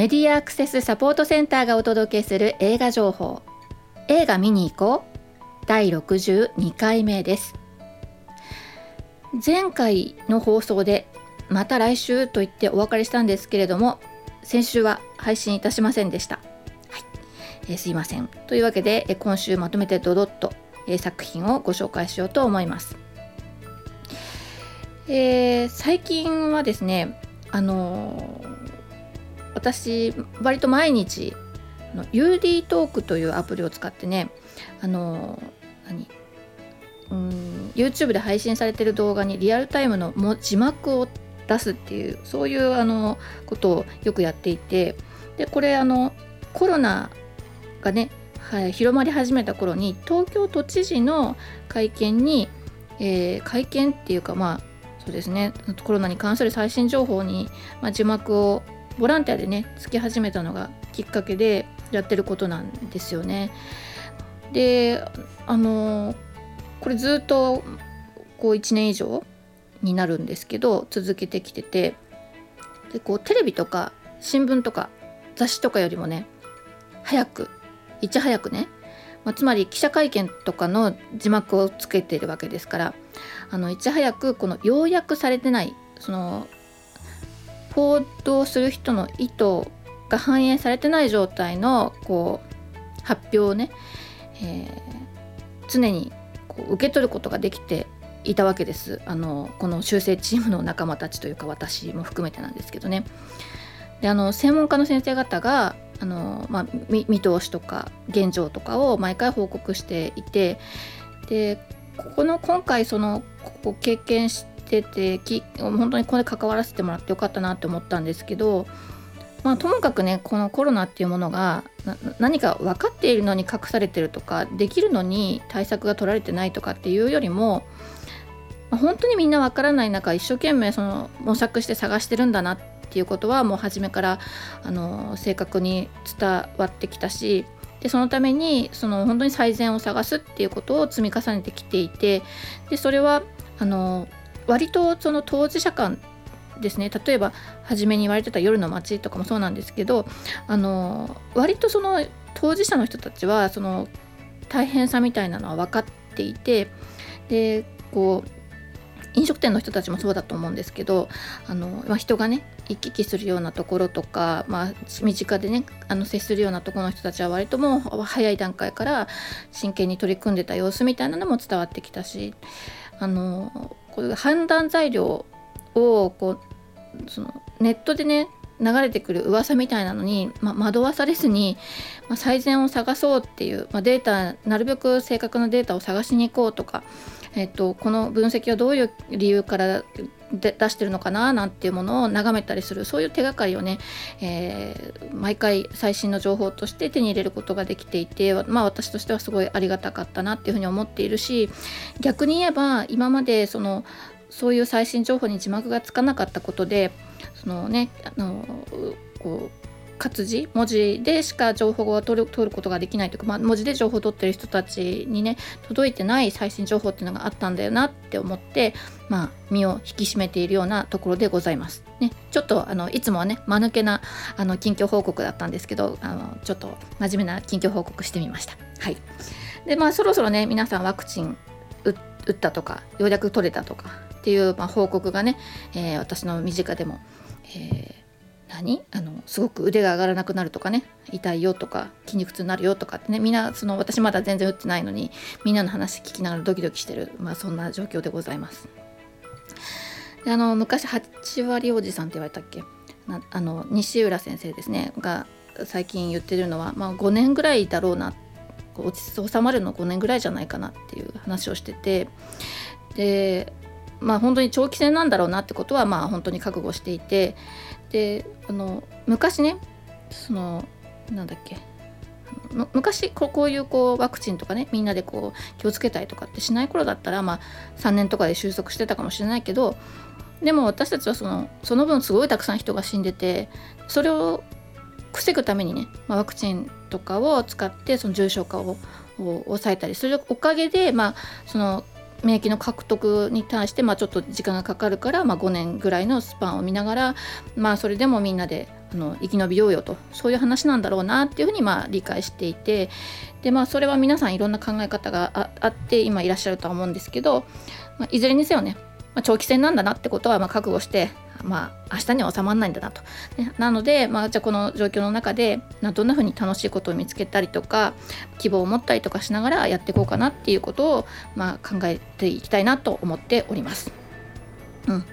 メディアアクセスサポートセンターがお届けする映画情報。映画見に行こう。第62回目です。前回の放送でまた来週と言ってお別れしたんですけれども先週は配信いたしませんでした、はい。えー、すいません。というわけで、え今週まとめてドドッと、えー、作品をご紹介しようと思います。えー、最近はですねあの私割と毎日の UD トークというアプリを使ってねあの何？うん YouTube で配信されてる動画にリアルタイムの字幕を出すっていうそういうあのことをよくやっていてでこれあのコロナがね、はい、広まり始めた頃に東京都知事の会見に、えー、会見っていうかまあそうですねコロナに関する最新情報に、まあ、字幕をボランティアでねつき始めたのがきっかけでやってることなんですよね。であのこれずっとこう1年以上になるんですけど続けてきててでこうテレビとか新聞とか雑誌とかよりもね早くいち早くね、まあ、つまり記者会見とかの字幕をつけてるわけですからあのいち早くこの要約されてないその報道する人の意図が反映されてない状態のこう発表をね、えー、常にこう受け取ることができていたわけですあのこの修正チームの仲間たちというか私も含めてなんですけどね。であの専門家の先生方があの、まあ、見通しとか現状とかを毎回報告していてでここの今回そのここ経験しててき本当にこれ関わらせてもらってよかったなって思ったんですけど、まあ、ともかくねこのコロナっていうものが何か分かっているのに隠されてるとかできるのに対策が取られてないとかっていうよりもまあ、本当にみんなわからない中一生懸命その模索して探してるんだなっていうことはもう初めからあの正確に伝わってきたしでそのためにその本当に最善を探すっていうことを積み重ねてきていてでそれはあの割とその当事者間ですね例えば初めに言われてた夜の街とかもそうなんですけどあの割とその当事者の人たちはその大変さみたいなのは分かっていてでこう飲食店の人たちもそうだと思うんですけどあの、まあ、人がね行き来するようなところとか、まあ、身近でねあの接するようなところの人たちは割ともう早い段階から真剣に取り組んでた様子みたいなのも伝わってきたしあのこう判断材料をこうそのネットでね流れてくる噂みたいなのに、ま惑わされずに、ま、最善を探そうっていう、まあ、データなるべく正確なデータを探しに行こうとかえっと、この分析はどういう理由からで出してるのかななんていうものを眺めたりするそういう手がかりをね、えー、毎回最新の情報として手に入れることができていて、まあ、私としてはすごいありがたかったなっていうふうに思っているし逆に言えば今までそのそういう最新情報に字幕がつかなかったことでそのねあのこう活字文字でしか情報を取る取ることができないというか、まあ、文字で情報を取ってる人たちにね届いてない最新情報っていうのがあったんだよなって思って、まあ、身を引き締めているようなところでございます。ね、ちょっとあのいつもはね間抜けなあの近況報告だったんですけどあのちょっと真面目な近況報告してみました。はいでまあ、そろそろね皆さんワクチン打ったとかようやく取れたとかっていう、まあ、報告がね、えー、私の身近でも、えー何？あのすごく腕が上がらなくなるとかね。痛いよとか筋肉痛になるよとかってね。みんなその私まだ全然打ってないのにみんなの話聞きながらドキドキしてる、まあ、そんな状況でございます。であの昔8割おじさんって言われたっけ？なあの西浦先生ですね。が最近言ってるのは、まあ、5年ぐらいだろうな。落ち収まるの5年ぐらいじゃないかなっていう話をしてて。でまあ本当に長期戦なんだろうなってことはまあ本当に覚悟していて。であの昔ねそのなんだっけ昔こういうこうワクチンとかねみんなでこう気をつけたりとかってしない頃だったら、まあ、3年とかで収束してたかもしれないけどでも私たちはそのその分すごいたくさん人が死んでてそれを防ぐためにね、まあ、ワクチンとかを使ってその重症化を抑えたりするおかげで、まあ、その免疫の獲得に対して、まあ、ちょっと時間がかかるから、まあ、5年ぐらいのスパンを見ながら、まあ、それでもみんなであの生き延びようよと。そういう話なんだろうなっていうふうにまあ理解していて。でまあそれは皆さんいろんな考え方があって今いらっしゃるとは思うんですけど、まあ、いずれにせよね、まあ、長期戦なんだなってことはまあ覚悟してまあ、明日には収まらないんだなと。ね、なので、まあ、じゃあこの状況の中でどんな風に楽しいことを見つけたりとか希望を持ったりとかしながらやっていこうかなっていうことを、まあ、考えていきたいなと思っております。うん、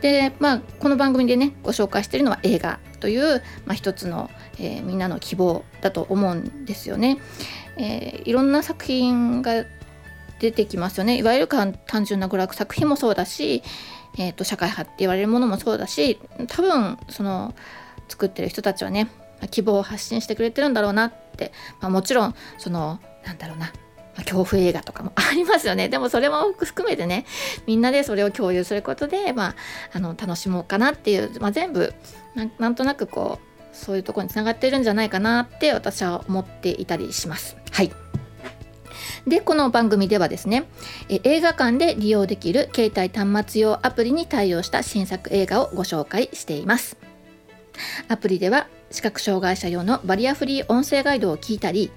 でまあこの番組でねご紹介しているのは映画という、まあ、一つの、えー、みんなの希望だと思うんですよね。えー、いろんな作品が出てきますよねいわゆる単純な娯楽作品もそうだし、えーと、社会派って言われるものもそうだし多分その作ってる人たちはね希望を発信してくれてるんだろうなって、まあ、もちろんそのなんだろうな、恐怖映画とかもありますよねでもそれも含めてねみんなでそれを共有することで、まあ、あの楽しもうかなっていう、まあ、全部なんとなくこうそういうとこにつながってるんじゃないかなって私は思っていたりします。はいでこの番組ではですね映画館で利用できる携帯端末用アプリに対応した新作映画をご紹介しています。アプリでは視覚障害者用のバリアフリー音声ガイドを聞いたり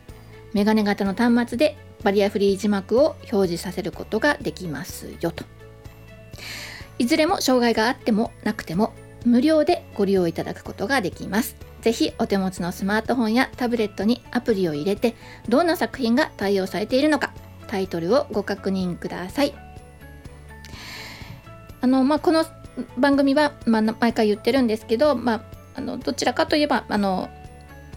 メガネ型の端末でバリアフリー字幕を表示させることができますよと。いずれも障害があってもなくても無料でご利用いただくことができます。ぜひお手持ちのスマートフォンやタブレットにアプリを入れてどんな作品が対応されているのかタイトルをご確認ください。あのまあ、この番組は、まあ、毎回言ってるんですけど、まあ、あのどちらかといえばあの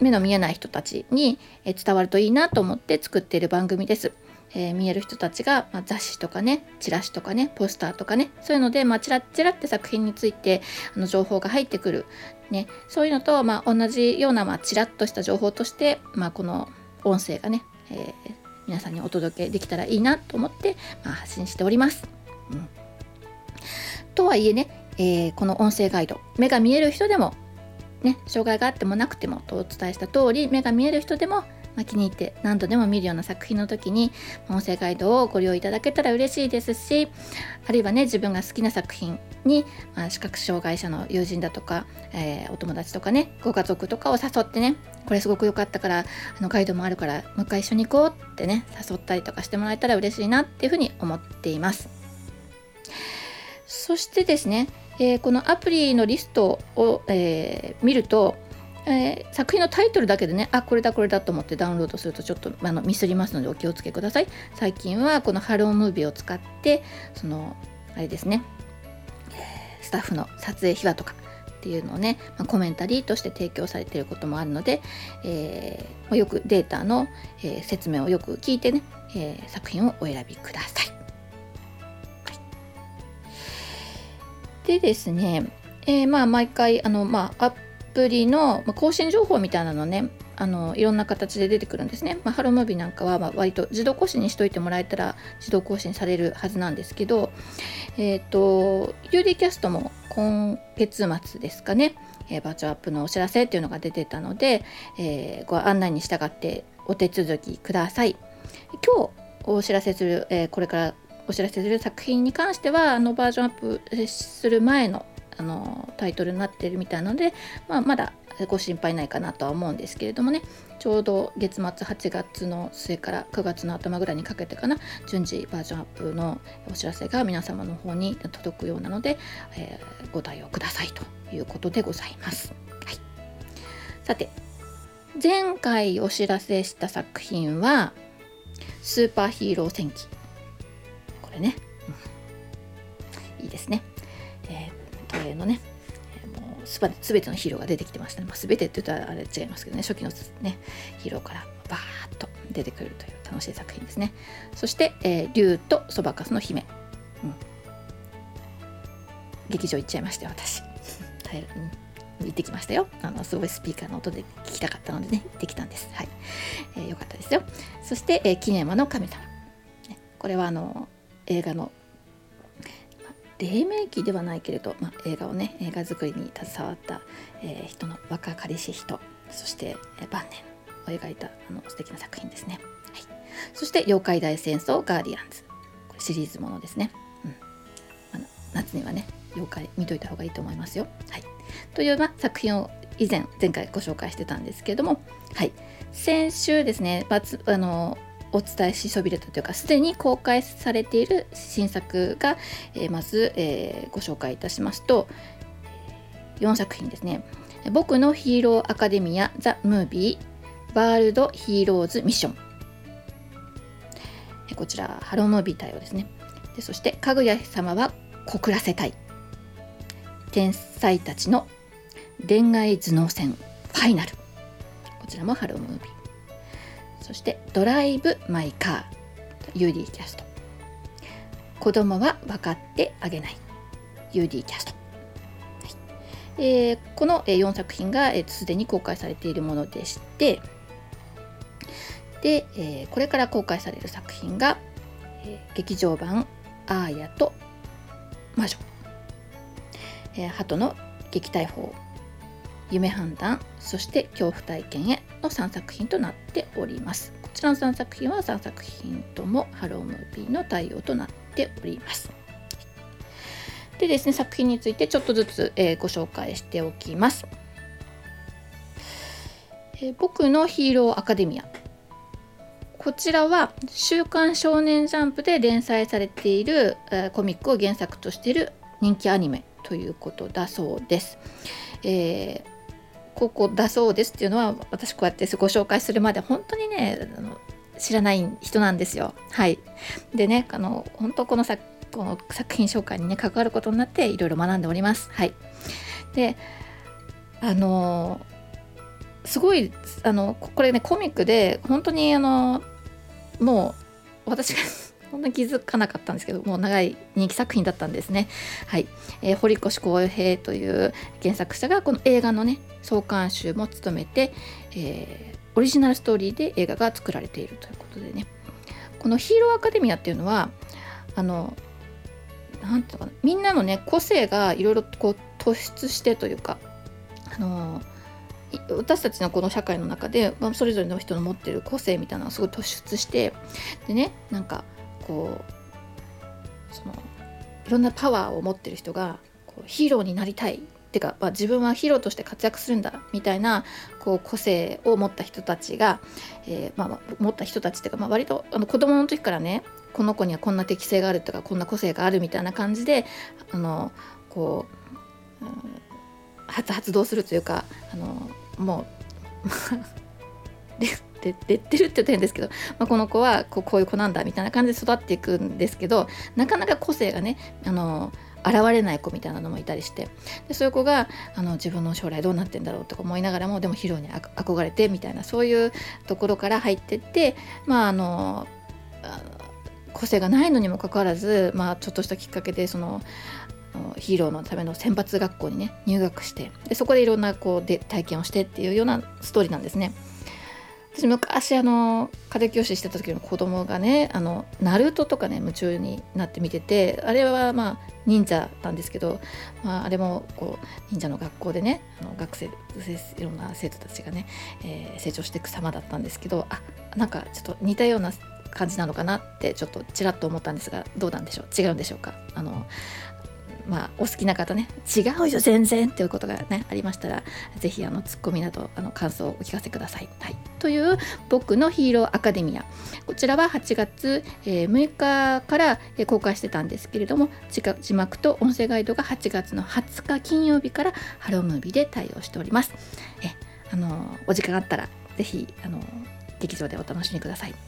目の見えない人たちに伝わるといいなと思って作っている番組です。えー、見える人たちが、まあ、雑誌とかねチラシとかねポスターとかねそういうので、まあ、チラッチラって作品についてあの情報が入ってくる、ね、そういうのと、まあ、同じような、まあ、ちらっとした情報として、まあ、この音声がね、えー、皆さんにお届けできたらいいなと思って、まあ、発信しております。うん、とはいえね、えー、この音声ガイド目が見える人でもね、障害があってもなくてもとお伝えした通り目が見える人でもまあ、気に入って何度でも見るような作品の時に音声ガイドをご利用いただけたら嬉しいですしあるいはね自分が好きな作品に、まあ、視覚障害者の友人だとか、えー、お友達とかねご家族とかを誘ってねこれすごく良かったからあのガイドもあるからもう一回一緒に行こうってね誘ったりとかしてもらえたら嬉しいなっていうふうに思っています。そしてですね、えー、このアプリのリストを、えー、見るとえー、作品のタイトルだけでねあこれだこれだと思ってダウンロードするとちょっとあのミスりますのでお気をつけください最近はこのハロームービーを使ってそのあれですねスタッフの撮影秘話とかっていうのをね、まあ、コメンタリーとして提供されていることもあるので、えー、よくデータの、えー、説明をよく聞いてね、えー、作品をお選びください。はい、でですね、えまあ毎回あの、まあ、アップリの更新情報みたいなのねあのいろんな形で出てくるんですね。まあ、ハロムービーなんかは、ま、割と自動更新にしといてもらえたら自動更新されるはずなんですけど、えっ、ー、と UD キャストも今月末ですかね、えー、バーチャルアップのお知らせっていうのが出てたので、えー、ご案内に従ってお手続きください。今日お知らせする、えこれからお知らせする作品に関してはあのバージョンアップする前のあのタイトルになってるみたいなので、まあ、まだご心配ないかなとは思うんですけれどもね。ちょうど月末8月の末から9月の頭ぐらいにかけてかな順次バージョンアップのお知らせが皆様の方に届くようなので、えー、ご対応くださいということでございます。はい、さて前回お知らせした作品はスーパーヒーロー戦記。これね、うん、いいですね。えーのねもうすべてのヒーローが出てきてましたね、まあ、全てって言ったらあれ違いますけどね。初期のねヒーローからバーッと出てくるという楽しい作品ですね。そして「えー、竜とそばかすの姫」うん、劇場行っちゃいましたよ私、うん、行ってきましたよ。あのすごいスピーカーの音で聞きたかったのでね行ってきたんです。はい、えー、よかったですよ。そして「えー、キネマの神様」これはあの映画の黎明期ではないけれど、まあ、映画をね映画作りに携わった、えー、人の若かりし人そして、えー、晩年を描いたあの素敵な作品ですね、はい、そして「妖怪大戦争ガーディアンズ」これシリーズものですね、うん。あの夏にはね妖怪見といた方がいいと思いますよ、はい、という、まあ、作品を以前前回ご紹介してたんですけれどもはい。先週ですね、まあのお伝えしそびれたというかすでに公開されている新作が、えー、まず、えー、ご紹介いたしますと4作品ですね「僕のヒーローアカデミア・ザ・ムービー・ワールド・ヒーローズ・ミッション」こちらハロームービー対応ですね。でそして「かぐや様は告らせたい」天才たちの恋愛頭脳戦ファイナル。こちらもハロームービー。そしてドライブ・マイ・カー。 UDCast。子供は分かってあげない。 UDCast、はい。えー、この4作品がすで、に公開されているものでしてで、えー、これから公開される作品が、えー、劇場版「アーヤと魔女」えー「鳩の撃退法」夢判断そして恐怖体験への3作品となっております。こちらの3作品は3作品ともハロームービーの対応となっております。でですね作品についてちょっとずつ、えー、ご紹介しておきます、えー、僕のヒーローアカデミア。こちらは「週刊少年ジャンプ」で連載されている、えー、コミックを原作としている人気アニメということだそうです。えーここだそうですっていうのは私こうやってご紹介するまで本当にねあの知らない人なんですよ。はい、でねあの本当この作この作品紹介にね関わることになっていろいろ学んでおります。はい、であのすごいあのこれねコミックで本当にあのもう私がそんな気づかなかったんですけどもう長い人気作品だったんですね。はい、えー、堀越康平という原作者がこの映画のね創刊集も務めて、えー、オリジナルストーリーで映画が作られているということでねこの「ヒーローアカデミア」っていうのはあのなんていうのかなみんなのね個性がいろいろこう突出してというかあの私たちのこの社会の中で、それぞれの人の持ってる個性みたいなのがすごい突出してでねなんかこうそのいろんなパワーを持ってる人がこうヒーローになりたいってか、まあ、自分はヒーローとして活躍するんだみたいなこう個性を持った人たちが、えー、まあ、持った人たちっていうか、まあ、割とあの子供の時からねこの子にはこんな適性があるとかこんな個性があるみたいな感じであのこう、うん、発発動するというかあのもう レッテルって言ったんですけど、まあ、この子はこうこういう子なんだみたいな感じで育っていくんですけどなかなか個性がねあの現れない子みたいなのもいたりしてでそういう子があの自分の将来どうなってんだろうとか思いながらもでもヒーローに憧れてみたいなそういうところから入ってってまああの個性がないのにもかかわらず、まあ、ちょっとしたきっかけでそのヒーローのための選抜学校にね入学してでそこでいろんなこうで体験をしてっていうようなストーリーなんですね。私昔あの家庭教師してた時の子供がねあのナルトとかね夢中になって見ててあれはまあ忍者なんですけど、まあ、あれもこう忍者の学校でねあの学生いろんな生徒たちがね、えー、成長していく様だったんですけどあなんかちょっと似たような感じなのかなってちょっとちらっと思ったんですがどうなんでしょう？違うんでしょうか？あのまあ、お好きな方ね違うよ全然っていうことがねありましたら是非あのツッコミなどあの感想をお聞かせください。はい、という僕のヒーローアカデミアこちらは8月、えー、6日から、えー、公開してたんですけれども字幕と音声ガイドが8月の20日金曜日からハロームービーで対応しております。えあのお時間あったら是非あの劇場でお楽しみください。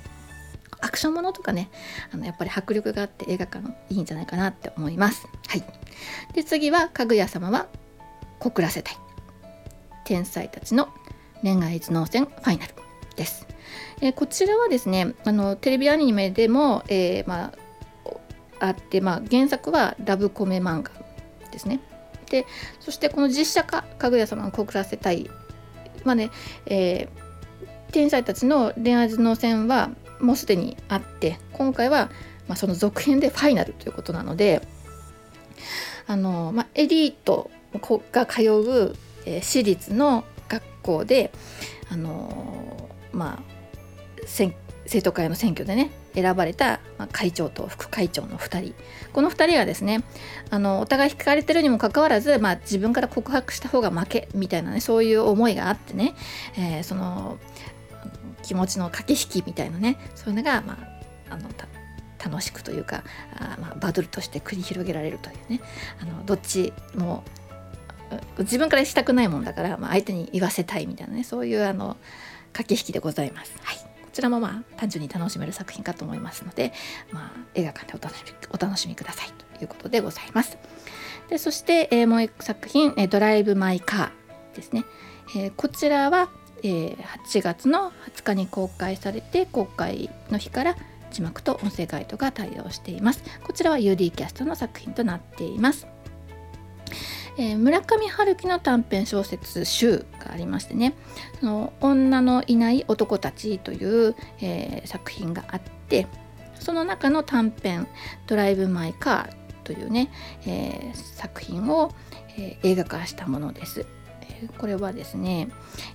アクションものとかねあのやっぱり迫力があって映画館いいんじゃないかなって思います。はい、で次は「かぐや様は告らせたい」「天才たちの恋愛頭脳戦ファイナル」です。え、こちらはですねあのテレビアニメでも、えー、まあ、あって、まあ、原作はラブコメ漫画ですね。でそしてこの実写化「かぐや様を告らせたい」まあね、えー、天才たちの恋愛頭脳戦はもうすでにあって今回は、まあ、その続編でファイナルということなのであの、まあ、エリートが通う、えー、私立の学校であのまあ生徒会の選挙でね選ばれた、まあ、会長と副会長の2人。この2人はですねあのお互い引かれてるにもかかわらず、まあ、自分から告白した方が負けみたいなねそういう思いがあってね、えー、その気持ちの駆け引きみたいなねそういうのが、まあ、あの楽しくというかあ、まあ、バトルとして繰り広げられるというねあのどっちも自分からしたくないもんだから、まあ、相手に言わせたいみたいなねそういうあの駆け引きでございます。はいこちらもまあ単純に楽しめる作品かと思いますので、まあ、映画館でお楽しみお楽しみくださいということでございます。でそして、えー、もう一作品、え「ドライブ・マイ・カー」ですね。えー、こちらは、えー、8月の20日に公開されて公開の日から字幕と音声ガイドが対応しています。こちらは UD キャストの作品となっています。えー、村上春樹の短編小説集がありましてね「その女のいない男たち」という、えー、作品があってその中の短編「ドライブ・マイ・カー」というね、えー、作品を、え映画化したものです。これはですね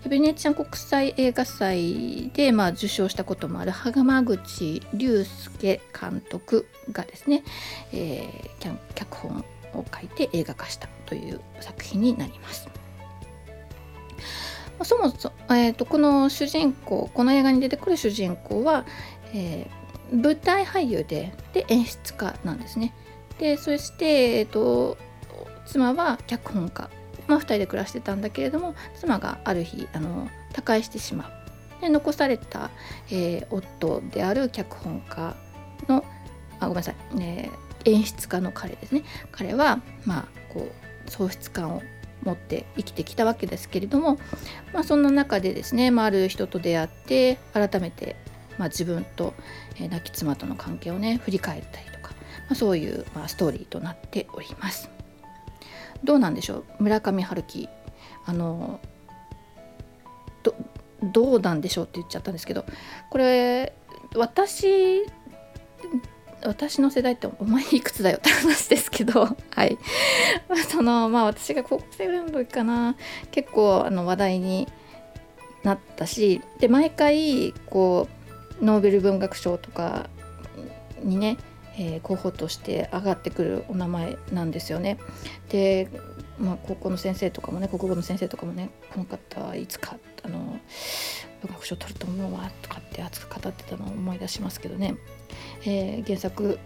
ベネチアン国際映画祭で、まあ、受賞したこともある浜口竜介監督がですね、えー、脚本を書いて映画化したという作品になります。そもそも、えーと、この主人公この映画に出てくる主人公は、えー、舞台俳優でで演出家なんですね。でそして、えーと、妻は脚本家、まあ、2人で暮らしてたんだけれども妻がある日あの他界してしまう。で残された、えー、夫である脚本家のあごめんなさい、えー、演出家の彼ですね彼はまあこう喪失感を持って生きてきたわけですけれども、まあ、そんな中でですね、まあ、ある人と出会って改めて、まあ、自分と、えー、亡き妻との関係をね振り返ったりとか、まあ、そういう、まあ、ストーリーとなっております。どうなんでしょう？村上春樹。あのどうなんでしょうって言っちゃったんですけどこれ私私の世代ってお前いくつだよって話ですけど はい。そのまあ私が高校生ぐらいの時かな。結構あの話題になったしで毎回こうノーベル文学賞とかにね、えー、候補として上がってくるお名前なんですよね。でまあ、高校の先生とかもね国語の先生とかもねこの方いつかあの文学賞取ると思うわとかって熱く語ってたのを思い出しますけどね、えー、原作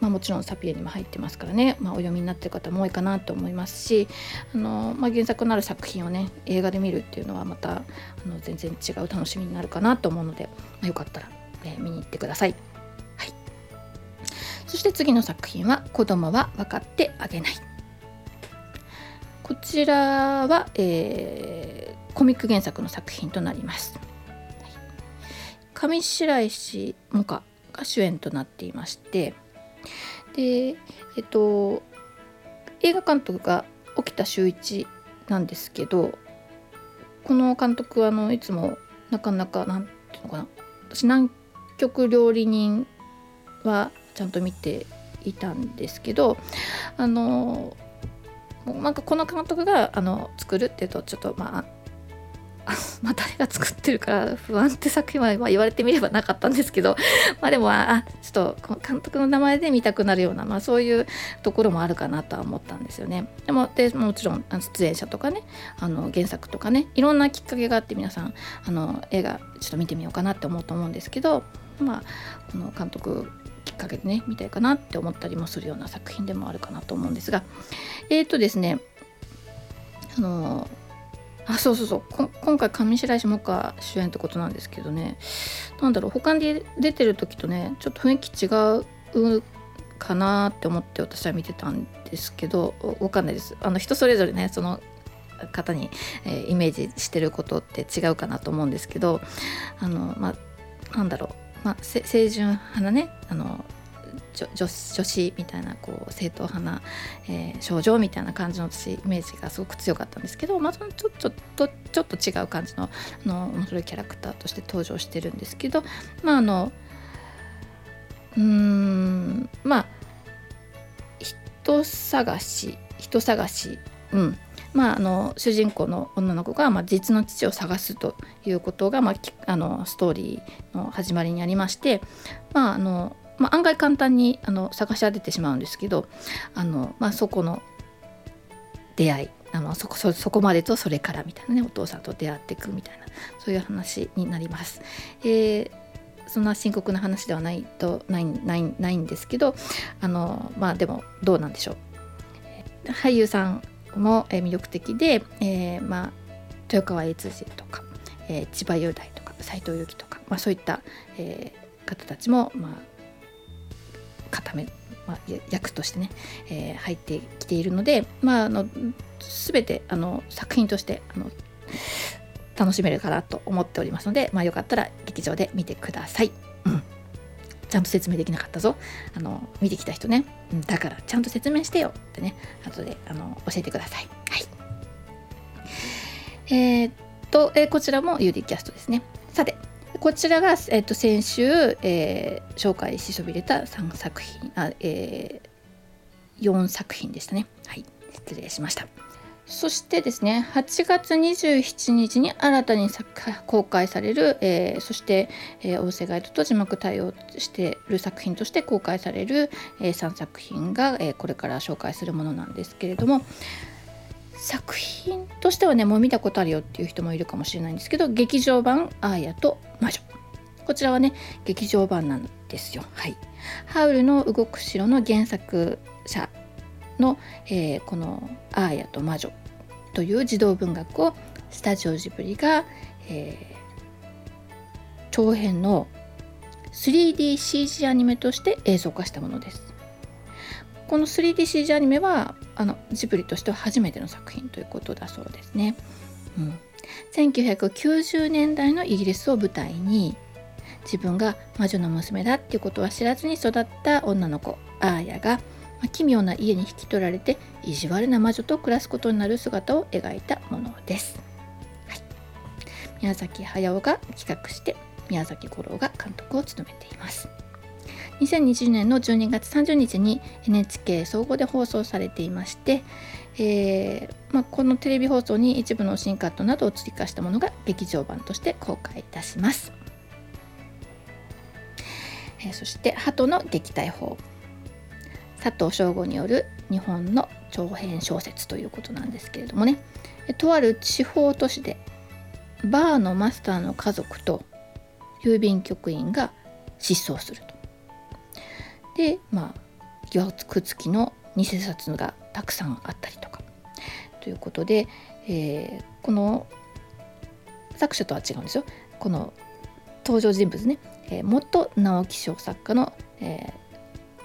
まあ、もちろんサピエにも入ってますからね、まあ、お読みになってる方も多いかなと思いますしあの、まあ、原作のある作品をね映画で見るっていうのはまたあの全然違う楽しみになるかなと思うので、まあ、よかったら、えー、見に行ってください。はい、そして次の作品は「子供は分かってあげない」。こちらは、えー、コミック原作の作品となります。上白石萌歌が主演となっていましてでえっと映画監督が沖田修一なんですけどこの監督はあのいつもなかなかなんていうのかな私南極料理人はちゃんと見ていたんですけどあのなんかこの監督があの作るっていうとちょっとまあ まあ誰が作ってるから不安って作品は言われてみればなかったんですけど まあでもあちょっと監督の名前で見たくなるような、まあ、そういうところもあるかなとは思ったんですよね。でもでもちろん出演者とかねあの原作とかねいろんなきっかけがあって皆さんあの映画ちょっと見てみようかなって思うと思うんですけどまあこの監督きっかけでね見たいかなって思ったりもするような作品でもあるかなと思うんですが。えっ、ー、とですねあのあそうそうそう。今回上白石萌歌主演ってことなんですけどね。何だろう他に出てる時とねちょっと雰囲気違うかなって思って私は見てたんですけどわかんないです。あの人それぞれねその方に、えー、イメージしてることって違うかなと思うんですけどあのまあなんだろう。まあ、清純派なねあの女女子みたいなこう正統派な、えー、少女みたいな感じの私イメージがすごく強かったんですけど、まあ、そのちょちょっとちょっと違う感じのあの面白いキャラクターとして登場してるんですけどまああのうんまあ人探し人探し、うん、まあ、あの主人公の女の子が、まあ、実の父を探すということが、まあ、あのストーリーの始まりにありまして、まああのまあ、案外簡単にあの探し当ててしまうんですけどあの、まあ、そこの出会いあのそこそこまでとそれからみたいなねお父さんと出会っていくみたいなそういう話になります。えーそんな深刻な話ではないとないないないんですけどあのまあでもどうなんでしょう俳優さんも魅力的で、えー、まあ豊川悦司とか、えー、千葉雄大とか斎藤由貴とか、まあ、そういった、えー、方たちもまあ固めまあ、役としてね、えー、入ってきているので、まあ、あの全てあの作品としてあの楽しめるかなと思っておりますので、まあ、よかったら劇場で見てください。ちゃんと説明できなかったぞ。あの見てきた人ね。だからちゃんと説明してよってね、後であの教えてください。はい。えー、っと、えー、こちらも UD キャストですね。さて、こちらが、えー、っと先週、えー、紹介しそびれた3作品、あえー、4作品でしたね。はい。失礼しました。そしてですね8月27日に新たに公開される、えー、そして、えー、音声ガイドと字幕対応している作品として公開される、えー、3作品が、えー、これから紹介するものなんですけれども作品としてはねもう見たことあるよっていう人もいるかもしれないんですけど劇場版「アーヤと魔女」こちらはね劇場版なんですよ。はい、ハウルの動く城の原作者の、えー、この「アーヤと魔女」という児童文学をスタジオジブリが、えー、長編の 3DCG アニメとして映像化したものです。この 3DCG アニメはあのジブリとしては初めての作品ということだそうですね。うん、1990年代のイギリスを舞台に自分が魔女の娘だっていうことは知らずに育った女の子アーヤが奇妙な家に引き取られて意地悪な魔女と暮らすことになる姿を描いたものです、はい、宮崎駿が企画して宮崎五郎が監督を務めています。2020年の12月30日に NHK 総合で放送されていまして、えーまあ、このテレビ放送に一部の新カットなどを追加したものが劇場版として公開いたします、えー、そして「鳩の撃退法」佐藤翔吾による日本の長編小説ということなんですけれどもね。とある地方都市でバーのマスターの家族と郵便局員が失踪すると。でまあ疑惑付きの偽札がたくさんあったりとか。ということで、えー、この作者とは違うんですよ。この登場人物ね、えー、元直木賞作家の、えー、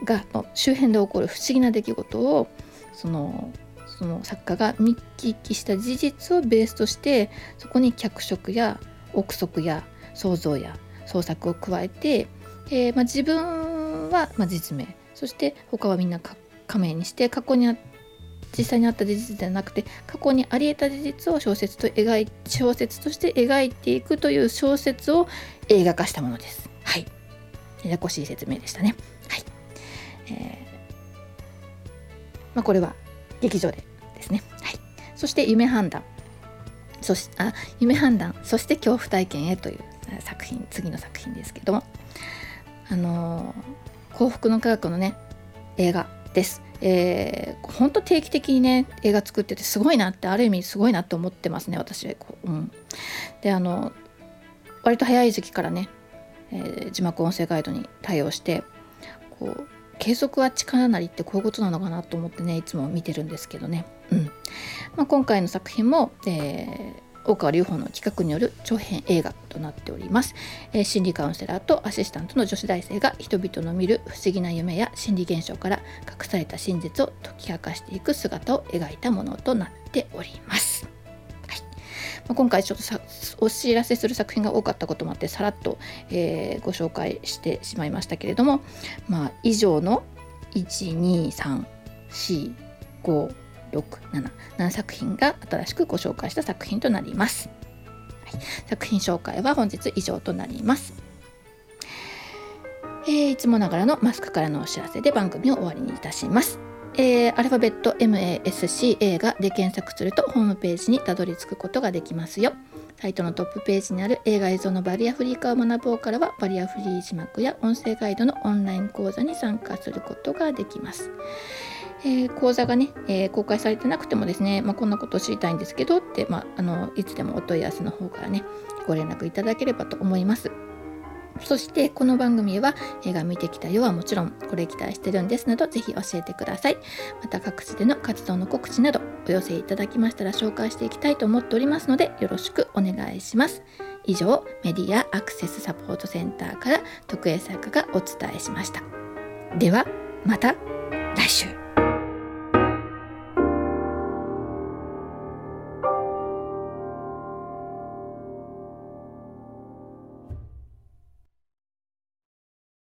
がの周辺で起こる不思議な出来事をそのその作家が見聞きした事実をベースとしてそこに脚色や憶測や想像や創作を加えて、えー、まあ、自分はま実名そして他はみんな仮名にして過去にあ実際にあった事実ではなくて過去にあり得た事実を小説と描い小説として描いていくという小説を映画化したものです。はい。ややこしい説明でしたね。えー、まあ、これは劇場でですね。はい、そして夢判断。そしあ夢判断。そして恐怖体験へという作品次の作品ですけども。あのー、幸福の科学のね映画です。えー、本当定期的にね映画作っててすごいなってある意味すごいなって思ってますね私。はこう、うん、であの割と早い時期からね、えー、字幕音声ガイドに対応してこう継続は力なりってこういうことなのかなと思ってねいつも見てるんですけどね、うん。まあ、今回の作品も、えー大川隆法の企画による長編映画となっております、えー、心理カウンセラーとアシスタントの女子大生が人々の見る不思議な夢や心理現象から隠された真実を解き明かしていく姿を描いたものとなっております、まあ、今回ちょっとさお知らせする作品が多かったこともあってさらっと、えー、ご紹介してしまいましたけれども、まあ、以上の1234567作品が新しくご紹介した作品となります、はい、作品紹介は本日以上となります。えー、いつもながらのマスクからのお知らせで番組を終わりにいたします。えー、アルファベット MASCA がで検索するとホームページにたどり着くことができますよ。サイトのトップページにある映画映像のバリアフリー化を学ぼうからはバリアフリー字幕や音声ガイドのオンライン講座に参加することができます。えー、講座がね、えー、公開されてなくてもですね、まあ、こんなことを知りたいんですけどって、まあ、あのいつでもお問い合わせの方からねご連絡いただければと思います。そしてこの番組は映画見てきたよはもちろんこれ期待してるんですなどぜひ教えてくださいまた各地での活動の告知などお寄せいただきましたら紹介していきたいと思っておりますのでよろしくお願いします。以上メディアアクセスサポートセンターから徳江作家がお伝えしました。ではまた来週。